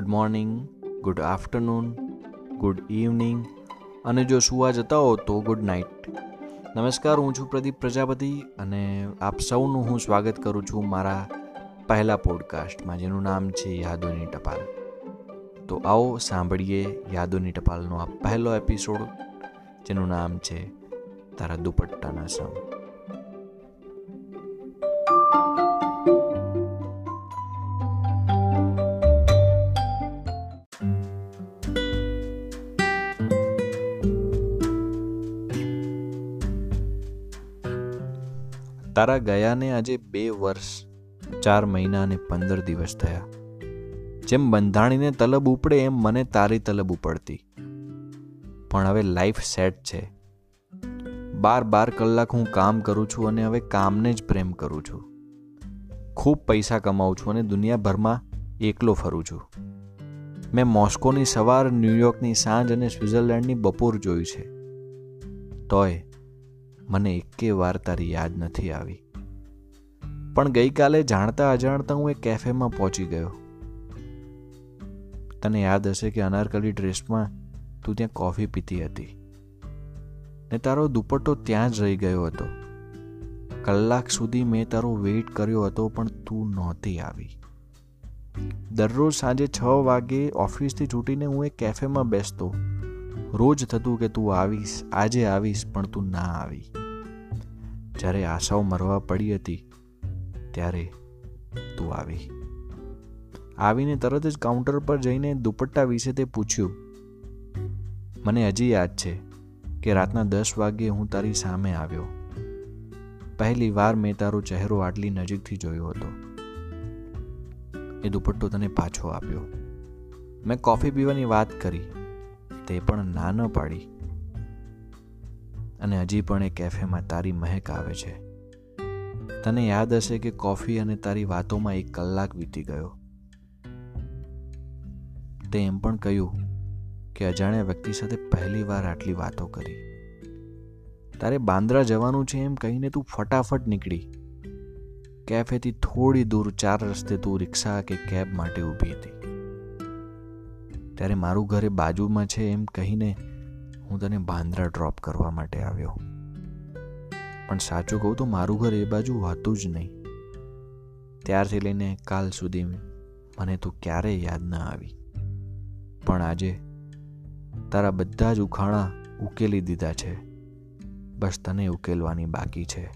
Morning, good afternoon, good evening અને જો સુવા જતા હો તો ગુડ નાઇટ. નમસ્કાર, હું છું પ્રદીપ પ્રજાપતિ અને આપ સૌનું હું સ્વાગત કરું છું મારા પહેલા પોડકાસ્ટમાં, જેનું નામ છે યાદોની ટપાલ. તો આવો સાંભળીએ યાદોની ટપાલનો આ પહેલો એપિસોડ, જેનું નામ છે તારા દુપટ્ટાના સમ. તારા ગયાને આજે બે વર્ષ, ચાર મહિના અને પંદર દિવસ થયા. જેમ બંધાણીને તલબ ઉપડે, એમ મને તારી તલબ ઉપડતી. પણ હવે લાઈફ સેટ છે. બાર બાર કલાક હું કામ કરું છું અને હવે કામને જ પ્રેમ કરું છું. ખૂબ પૈસા કમાઉં છું અને દુનિયાભરમાં એકલો ફરું છું. મેં મોસ્કોની સવાર ન્યૂયોર્કની સાંજ અને સ્વિટ્ઝરલેન્ડની બપોર જોયું છે. તોય મને એકે વાર તારી યાદ નથી આવી. પણ ગઈકાલે જાણતા અજાણતા હું એ કેફેમાં પહોંચી ગયો. તને યાદ હશે કે અનારકલી ડ્રેસમાં તું ત્યાં કોફી પીતી હતી. ને તારો દુપટ્ટો ત્યાં જ રહી ગયો હતો. કલાક સુધી મેં તારો વેઇટ કર્યો હતો, પણ તું નહોતી આવી. દરરોજ સાંજે છ વાગે ઓફિસથી છૂટીને હું એક કેફેમાં બેસતો. રોજ થતું કે તું આવીશ, આજે આવીશ, પણ તું ના આવી. જ્યારે આશાઓ મરવા પડી હતી, ત્યારે તું આવી. આવીને તરત જ કાઉન્ટર પર જઈને દુપટ્ટા વિશે તે પૂછ્યું, મને હજી યાદ છે કે રાતના દસ વાગ્યે હું તારી સામે આવ્યો. પહેલી વાર મેં તારો ચહેરો આટલી નજીકથી જોયો હતો. એ દુપટ્ટો તને પાછો આપ્યો. મેં કોફી પીવાની વાત કરી, તે પણ ના ન પાડી. અને હજી પણ એ કેફેમાં તારી મહેક આવે છે. તને યાદ હશે કે કોફી અને તારી વાતોમાં એક કલાક વીતી ગયો. તે એમ પણ કહ્યું કે અજાણ્યા વ્યક્તિ સાથે પહેલી વાર આટલી વાતો કરી. તારે બાંદ્રા જવાનું છે એમ કહીને તું ફટાફટ નીકળી. કેફેથી થોડી દૂર ચાર રસ્તે તું રિક્ષા કે કેબ માટે ઊભી હતી. ત્યારે મારું ઘરે બાજુમાં છે એમ કહીને હું તને બાંદ્રા ડ્રોપ કરવા માટે આવ્યો. પણ સાચું કહું તો મારું ઘર એ બાજુ હતું જ નહીં. ત્યારથી લઈને કાલ સુધી મને તું ક્યારેય યાદ ન આવી. પણ આજે તારા બધા જ ઉખાણા ઉકેલી દીધા છે. બસ તને ઉકેલવાની બાકી છે.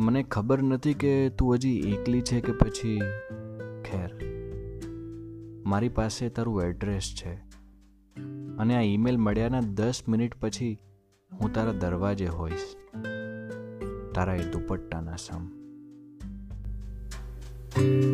મને ખબર નથી કે તું હજી એકલી છે કે પછી? ખેર. મારી પાસે તારું એડ્રેસ છે. અને આ ઈમેલ મળ્યાના દસ મિનિટ પછી હું તારા દરવાજે હોઈશ. તારા એ દુપટ્ટાના સમ. thank you